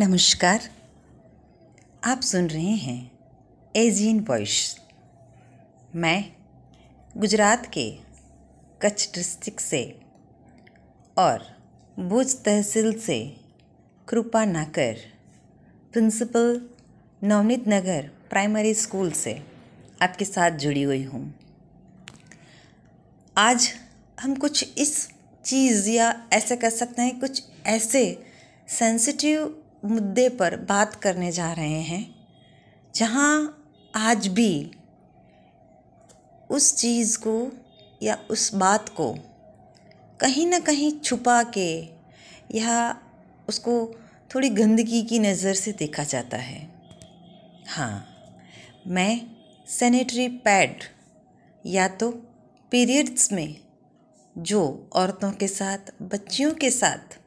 नमस्कार। आप सुन रहे हैं एजियन वॉइस। मैं गुजरात के कच्छ डिस्ट्रिक्ट से और भुज तहसील से कृपा नाकर, principal Navneet Nagar primary school से आपके साथ जुड़ी हुई हूँ। आज हम कुछ इस चीज़ या ऐसे कह सकते हैं कुछ ऐसे सेंसिटिव मुद्दे पर बात करने जा रहे हैं, जहाँ आज भी उस चीज़ को या उस बात को कहीं ना कहीं छुपा के या उसको थोड़ी गंदगी की नज़र से देखा जाता है। हाँ मैं सैनिटरी पैड या तो पीरियड्स में जो औरतों के साथ, बच्चियों के साथ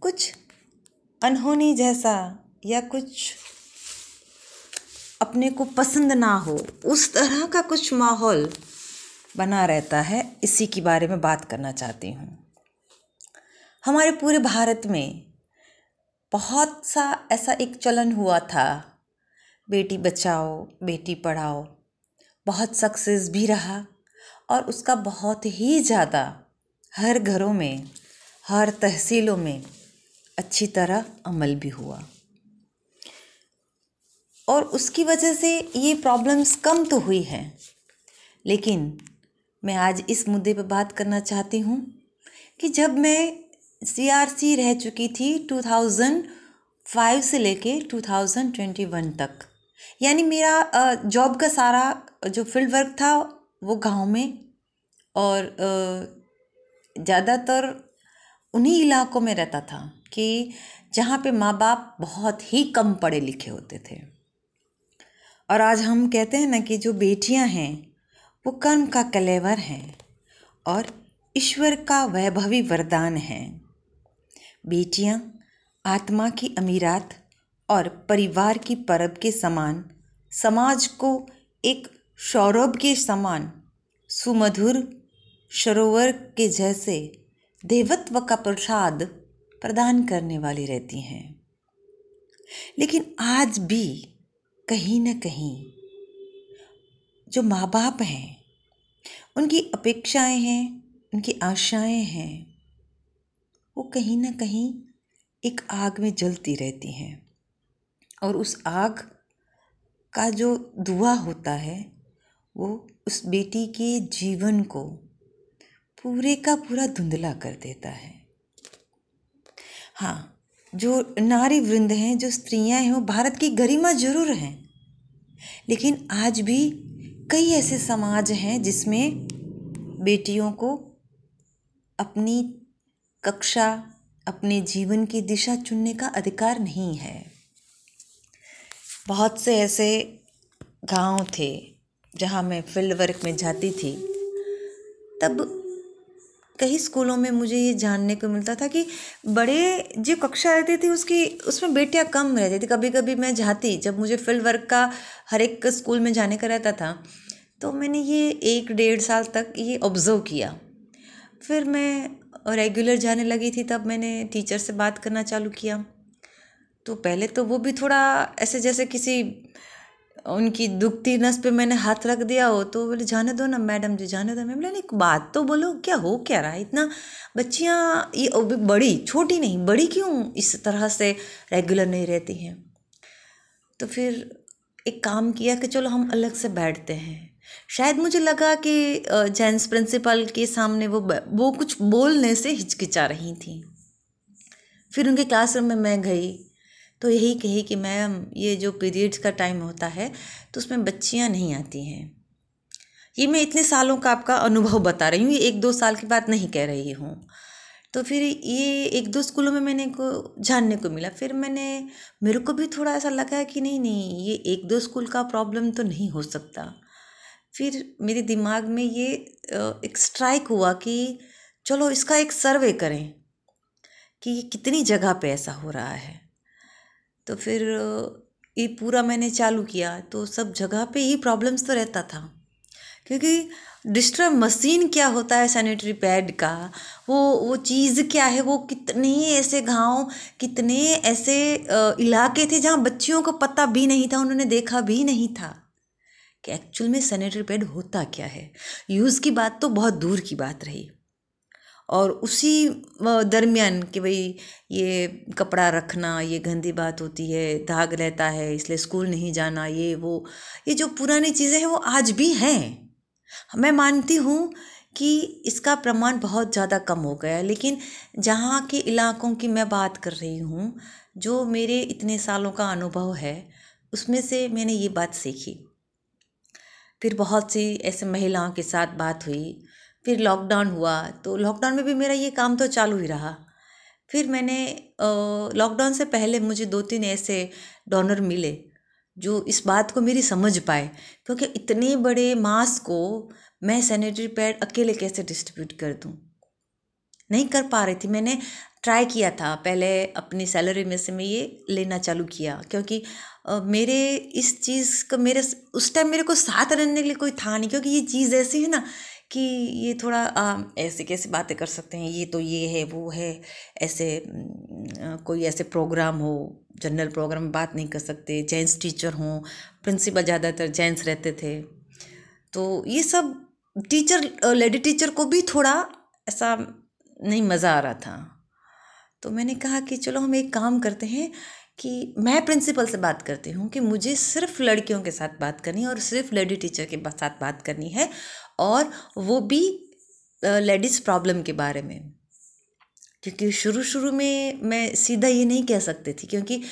कुछ अनहोनी जैसा या कुछ अपने को पसंद ना हो, उस तरह का कुछ माहौल बना रहता है। इसी के बारे में बात करना चाहती हूँ। हमारे पूरे भारत में बहुत सा ऐसा एक चलन हुआ था। बेटी बचाओ, बेटी पढ़ाओ, बहुत सक्सेस भी रहा और उसका बहुत ही ज़्यादा हर घरों में, हर तहसीलों में अच्छी तरह अमल भी हुआ। और उसकी वजह से ये प्रॉब्लम्स कम तो हुई हैं। लेकिन मैं आज इस मुद्दे पर बात करना चाहती हूँ कि जब मैं सीआरसी रह चुकी थी 2005 से लेके 2021 तक, यानी मेरा जॉब का सारा जो फ़ील्ड वर्क था वो गाँव में और ज़्यादातर उन्हीं इलाकों में रहता था कि जहाँ पे माँ बाप बहुत ही कम पढ़े लिखे होते थे। और आज हम कहते हैं ना कि जो बेटियाँ हैं, वो कर्म का कलेवर हैं और ईश्वर का वैभवी वरदान है। बेटियाँ आत्मा की अमीरात और परिवार की परब के समान, समाज को एक सौरभ के समान, सुमधुर, सरोवर के जैसे देवत्व का प्रसाद प्रदान करने वाली रहती हैं। लेकिन आज भी कहीं ना कहीं जो माँ बाप हैं, उनकी अपेक्षाएँ हैं, उनकी आशाएँ हैं, वो कहीं ना कहीं एक आग में जलती रहती हैं। और उस आग का जो धुआँ होता है, वो उस बेटी के जीवन को पूरे का पूरा धुंधला कर देता है। हाँ जो नारी वृंद हैं, जो स्त्रियाँ हैं, वो भारत की गरिमा ज़रूर हैं। लेकिन आज भी कई ऐसे समाज हैं जिसमें बेटियों को अपनी कक्षा, अपने जीवन की दिशा चुनने का अधिकार नहीं है। बहुत से ऐसे गाँव थे जहाँ मैं फ़ील्ड वर्क में जाती थी, तब कई स्कूलों में मुझे ये जानने को मिलता था कि बड़े जो कक्षा रहती थी उसकी, उसमें बेटियाँ कम रहती थी। कभी कभी मैं जाती, जब मुझे फ़ील्ड वर्क का हर एक स्कूल में जाने का रहता था तो मैंने ये एक डेढ़ साल तक ये ऑब्ज़र्व किया। फिर मैं रेगुलर जाने लगी थी, तब मैंने टीचर से बात करना चालू किया। तो पहले तो वो भी थोड़ा ऐसे जैसे किसी उनकी दुखती नस पे मैंने हाथ रख दिया हो तो बोले, जाने दो ना, मैडम जी, जाने दो। मैं बोले एक बात तो बोलो, क्या हो क्या रहा इतना बच्चियाँ, ये बड़ी, छोटी नहीं, बड़ी क्यों इस तरह से रेगुलर नहीं रहती हैं? तो फिर एक काम किया कि चलो, हम अलग से बैठते हैं। शायद मुझे लगा कि जेंट्स प्रिंसिपल के सामने वो वो कुछ बोलने से हिचकिचा रही थी। फिर उनके क्लासरूम में मैं गई तो यही कही कि मैम, ये जो पीरियड्स का टाइम होता है तो उसमें बच्चियाँ नहीं आती हैं। ये मैं इतने सालों का आपका अनुभव बता रही हूँ, ये एक दो साल की बात नहीं कह रही हूँ। तो फिर ये एक दो स्कूलों में मैंने को, जानने को मिला। फिर मैंने, मेरे को भी थोड़ा ऐसा लगा कि नहीं नहीं, ये एक दो स्कूल का प्रॉब्लम तो नहीं हो सकता। फिर मेरे दिमाग में ये एक स्ट्राइक हुआ कि चलो इसका एक सर्वे करें कि ये कितनी जगह पे ऐसा हो रहा है। तो फिर, ये पूरा मैंने चालू किया तो सब जगह पे ही प्रॉब्लम्स तो रहता था। क्योंकि डिस्टर्ब मशीन क्या होता है सैनिटरी पैड का? वो वो चीज़ क्या है? वो कितने ऐसे गाँव, कितने ऐसे इलाके थे जहाँ बच्चियों को पता भी नहीं था, उन्होंने देखा भी नहीं था। कि एक्चुअल में सैनिटरी पैड होता क्या है? यूज़ की बात तो बहुत दूर की बात रही। और उसी दरमियान कि भाई ये कपड़ा रखना, ये गंदी बात होती है दाग रहता है, इसलिए स्कूल नहीं जाना, ये, वो, ये जो पुरानी चीज़ें हैं, वो आज भी हैं। मैं मानती हूँ कि इसका प्रमाण बहुत ज़्यादा कम हो गया लेकिन जहाँ के इलाकों की मैं बात कर रही हूँ, जो मेरे इतने सालों का अनुभव है, उसमें से मैंने ये बात सीखी। फिर बहुत सी ऐसे महिलाओं के साथ बात हुई फिर लॉकडाउन हुआ तो लॉकडाउन में भी मेरा ये काम तो चालू ही रहा। फिर मैंने लॉकडाउन से पहले मुझे दो तीन ऐसे डोनर मिले, जो इस बात को मेरी समझ पाए, क्योंकि इतने बड़े मास को मैं सैनिटरी पैड अकेले कैसे डिस्ट्रीब्यूट कर दूँ? नहीं कर पा रही थी। मैंने ट्राई किया था, पहले अपनी सैलरी में से मैं ये लेना चालू किया, क्योंकि मेरे इस चीज़ का मेरे उस टाइम मेरे को साथ रहने के लिए कोई था नहीं, क्योंकि ये चीज़ ऐसी है ना कि ये थोड़ा आ, ऐसे कैसे बातें कर सकते हैं ये तो ये है वो है ऐसे कोई ऐसे प्रोग्राम हो जनरल प्रोग्राम में बात नहीं कर सकते जेंट्स टीचर हों प्रिंसिपल ज़्यादातर जेंट्स रहते थे। तो ये सब टीचर लेडी टीचर को भी थोड़ा ऐसा नहीं मज़ा आ रहा था। तो मैंने कहा कि चलो हम एक काम करते हैं कि मैं प्रिंसिपल से बात करती हूँ कि मुझे सिर्फ़ लड़कियों के साथ बात करनी है और सिर्फ़ लेडी टीचर के साथ बात करनी है और वो भी लेडीज़ प्रॉब्लम के बारे में। क्योंकि शुरू शुरू में मैं सीधा ये नहीं कह सकती थी, क्योंकि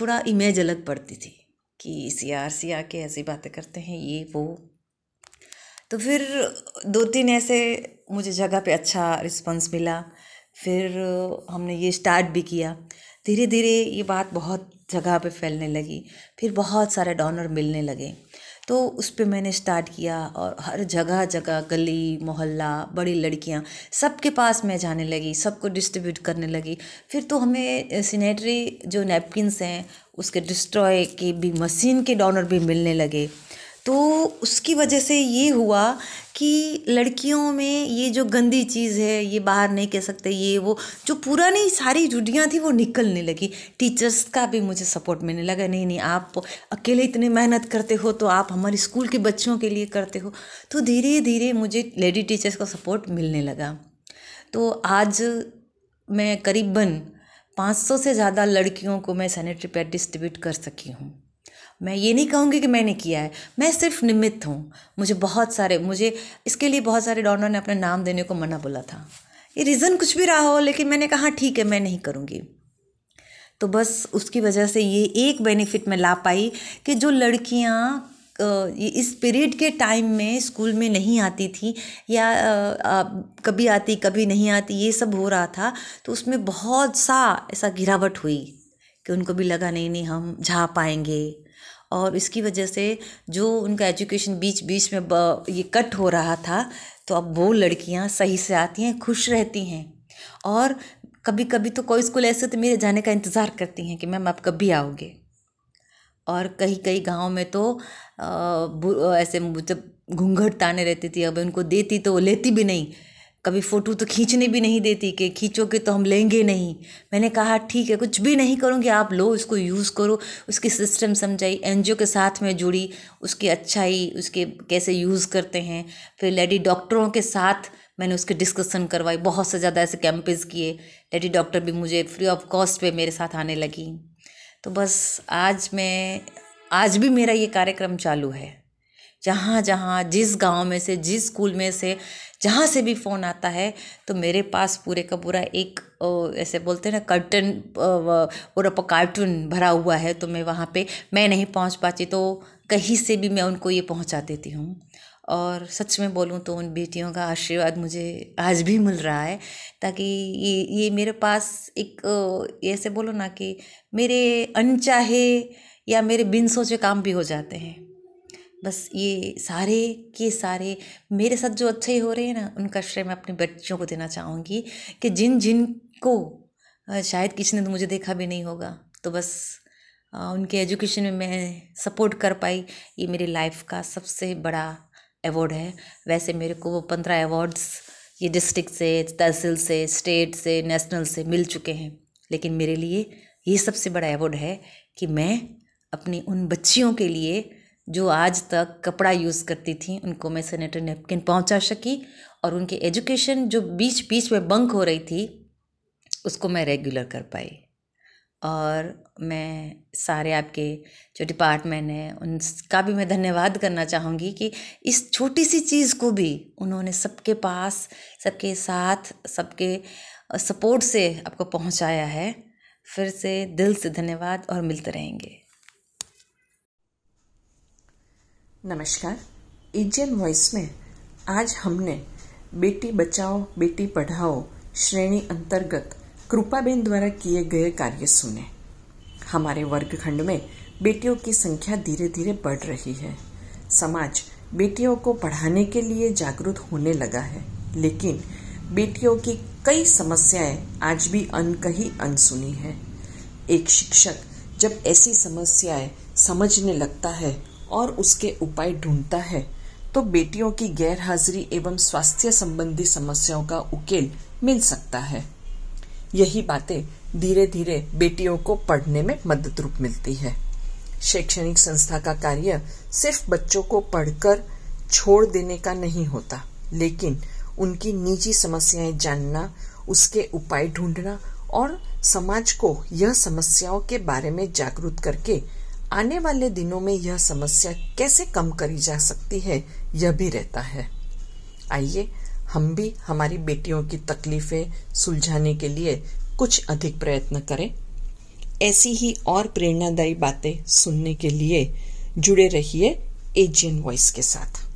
थोड़ा इमेज अलग पड़ती थी कि सी आर सी आके ऐसी बातें करते हैं, ये, वो। तो फिर दो तीन ऐसे मुझे जगह पे अच्छा रिस्पॉन्स मिला। फिर हमने ये स्टार्ट भी किया। धीरे धीरे ये बात बहुत जगह पे फैलने लगी। फिर बहुत सारे डोनर मिलने लगे। तो उस पर मैंने स्टार्ट किया और हर जगह जगह गली, मोहल्ला, बड़ी लड़कियाँ सबके पास मैं जाने लगी, सबको डिस्ट्रीब्यूट करने लगी। फिर तो हमें सीनेटरी जो नैपकिन्स हैं, उसके डिस्ट्रॉय के भी मशीन के डोनर भी मिलने लगे। तो उसकी वजह से ये हुआ कि लड़कियों में ये जो गंदी चीज़ है, ये बाहर नहीं कह सकते, ये वो जो पुरानी सारी रुढ़ियाँ थी वो निकलने लगी। टीचर्स का भी मुझे सपोर्ट मिलने लगा, नहीं नहीं, आप अकेले इतने मेहनत करते हो तो आप हमारे स्कूल के बच्चों के लिए करते हो। तो धीरे धीरे मुझे लेडी टीचर्स का सपोर्ट मिलने लगा। तो आज मैं करीबन 500 से ज़्यादा लड़कियों को मैं सैनिटरी पैड डिस्ट्रीब्यूट कर सकी हूँ। मैं ये नहीं कहूँगी कि मैंने किया है। मैं सिर्फ़ निमित्त हूँ। मुझे बहुत सारे, मुझे इसके लिए बहुत सारे डॉनर ने अपने नाम देने को मना बोला था। ये रीज़न कुछ भी रहा हो, लेकिन मैंने कहा, ठीक है, मैं नहीं करूँगी। तो बस उसकी वजह से ये एक बेनिफिट मैं ला पाई कि जो लड़कियाँ इस पीरियड के टाइम में स्कूल में नहीं आती थी या कभी आती, कभी नहीं आती, ये सब हो रहा था तो उसमें बहुत सा ऐसा गिरावट हुई। कि उनको भी लगा नहीं नहीं हम जा पाएँगे। और इसकी वजह से जो उनका एजुकेशन बीच बीच में ये कट हो रहा था तो अब वो लड़कियाँ सही से आती हैं खुश रहती हैं। और कभी कभी तो कोई स्कूल ऐसे तो मेरे जाने का इंतज़ार करती हैं कि मैम आप कभी आओगे। और कहीं कहीं गाँव में तो आ, ऐसे जब घूंघट ताने रहती थी अब उनको देती तो वो लेती भी नहीं। कभी फ़ोटो तो खींचने भी नहीं देती कि खींचोगे तो हम लेंगे नहीं। मैंने कहा, ठीक है, कुछ भी नहीं करूँगी, आप लो, इसको यूज़ करो, उसकी सिस्टम समझाई, एनजीओ के साथ में जुड़ी, उसकी अच्छाई, उसके कैसे यूज़ करते हैं, फिर लेडी डॉक्टरों के साथ मैंने उसके डिस्कशन करवाई, बहुत से ज़्यादा ऐसे कैंपेज किए, लेडी डॉक्टर भी मुझे फ्री ऑफ़ कॉस्ट पे मेरे साथ आने लगी। तो बस आज मैं, आज भी मेरा ये कार्यक्रम चालू है। जहाँ जहाँ जिस गाँव में से, जिस स्कूल में से जहाँ से भी फ़ोन आता है तो मेरे पास पूरे का पूरा एक ऐसे बोलते हैं ना कर्टन पूरा कार्टून भरा हुआ है तो मैं वहाँ पे, मैं नहीं पहुँच पाती तो कहीं से भी मैं उनको ये पहुँचा देती हूँ। और सच में बोलूँ तो उन बेटियों का आशीर्वाद मुझे आज भी मिल रहा है, ताकि ये ये मेरे पास एक ऐसे बोलो ना कि मेरे अनचाहे या मेरे बिन सोचे काम भी हो जाते हैं। बस ये सारे के सारे मेरे साथ जो अच्छे ही हो रहे हैं ना, उनका श्रेय मैं अपने बच्चियों को देना चाहूँगी कि जिन जिन को शायद किसी ने तो मुझे देखा भी नहीं होगा तो बस उनके एजुकेशन में मैं सपोर्ट कर पाई। ये मेरी लाइफ का सबसे बड़ा अवार्ड है। वैसे मेरे को वो पंद्रह अवार्ड्स ये डिस्ट्रिक्ट से, तहसील से, स्टेट से, नेशनल से मिल चुके हैं। लेकिन मेरे लिए ये सबसे बड़ा अवार्ड है कि मैं अपनी उन बच्चियों के लिए जो आज तक कपड़ा यूज़ करती थी, उनको मैं सैनिटरी नेपकिन पहुँचा सकी और उनकी एजुकेशन जो बीच बीच में बंक हो रही थी, उसको मैं रेगुलर कर पाई। और मैं सारे आपके जो डिपार्टमेंट हैं, उनका भी मैं धन्यवाद करना चाहूँगी कि इस छोटी सी चीज़ को भी उन्होंने सबके पास, सबके साथ, सबके सपोर्ट से आपको पहुँचाया है। फिर से दिल से धन्यवाद और मिलते रहेंगे। नमस्कार। इंडियन वॉइस में आज हमने बेटी बचाओ, बेटी पढ़ाओ श्रेणी अंतर्गत कृपाबेन द्वारा किए गए कार्य सुने। हमारे वर्गखंड में बेटियों की संख्या धीरे धीरे बढ़ रही है। समाज बेटियों को पढ़ाने के लिए जागरूक होने लगा है। लेकिन बेटियों की कई समस्याएँ आज भी अनकही अनसुनी है। एक शिक्षक जब ऐसी समस्याएँ समझने लगता है और उसके उपाय ढूंढता है तो बेटियों की गैर हाजिरी एवं स्वास्थ्य संबंधी समस्याओं का उकेल मिल सकता है। यही बातें धीरे धीरे बेटियों को पढ़ने में मदद रूप मिलती है। शैक्षणिक संस्था का कार्य सिर्फ़ बच्चों को पढ़कर छोड़ देने का नहीं होता, लेकिन उनकी निजी समस्याएँ जानना, उसके उपाय ढूंढना और समाज को यह समस्याओं के बारे में जागरूक करके आने वाले दिनों में यह समस्या कैसे कम करी जा सकती है, यह भी रहता है। आइए, हम भी हमारी बेटियों की तकलीफें सुलझाने के लिए कुछ अधिक प्रयत्न करें। ऐसी ही और प्रेरणादायी बातें सुनने के लिए जुड़े रहिए एजियन वॉइस के साथ।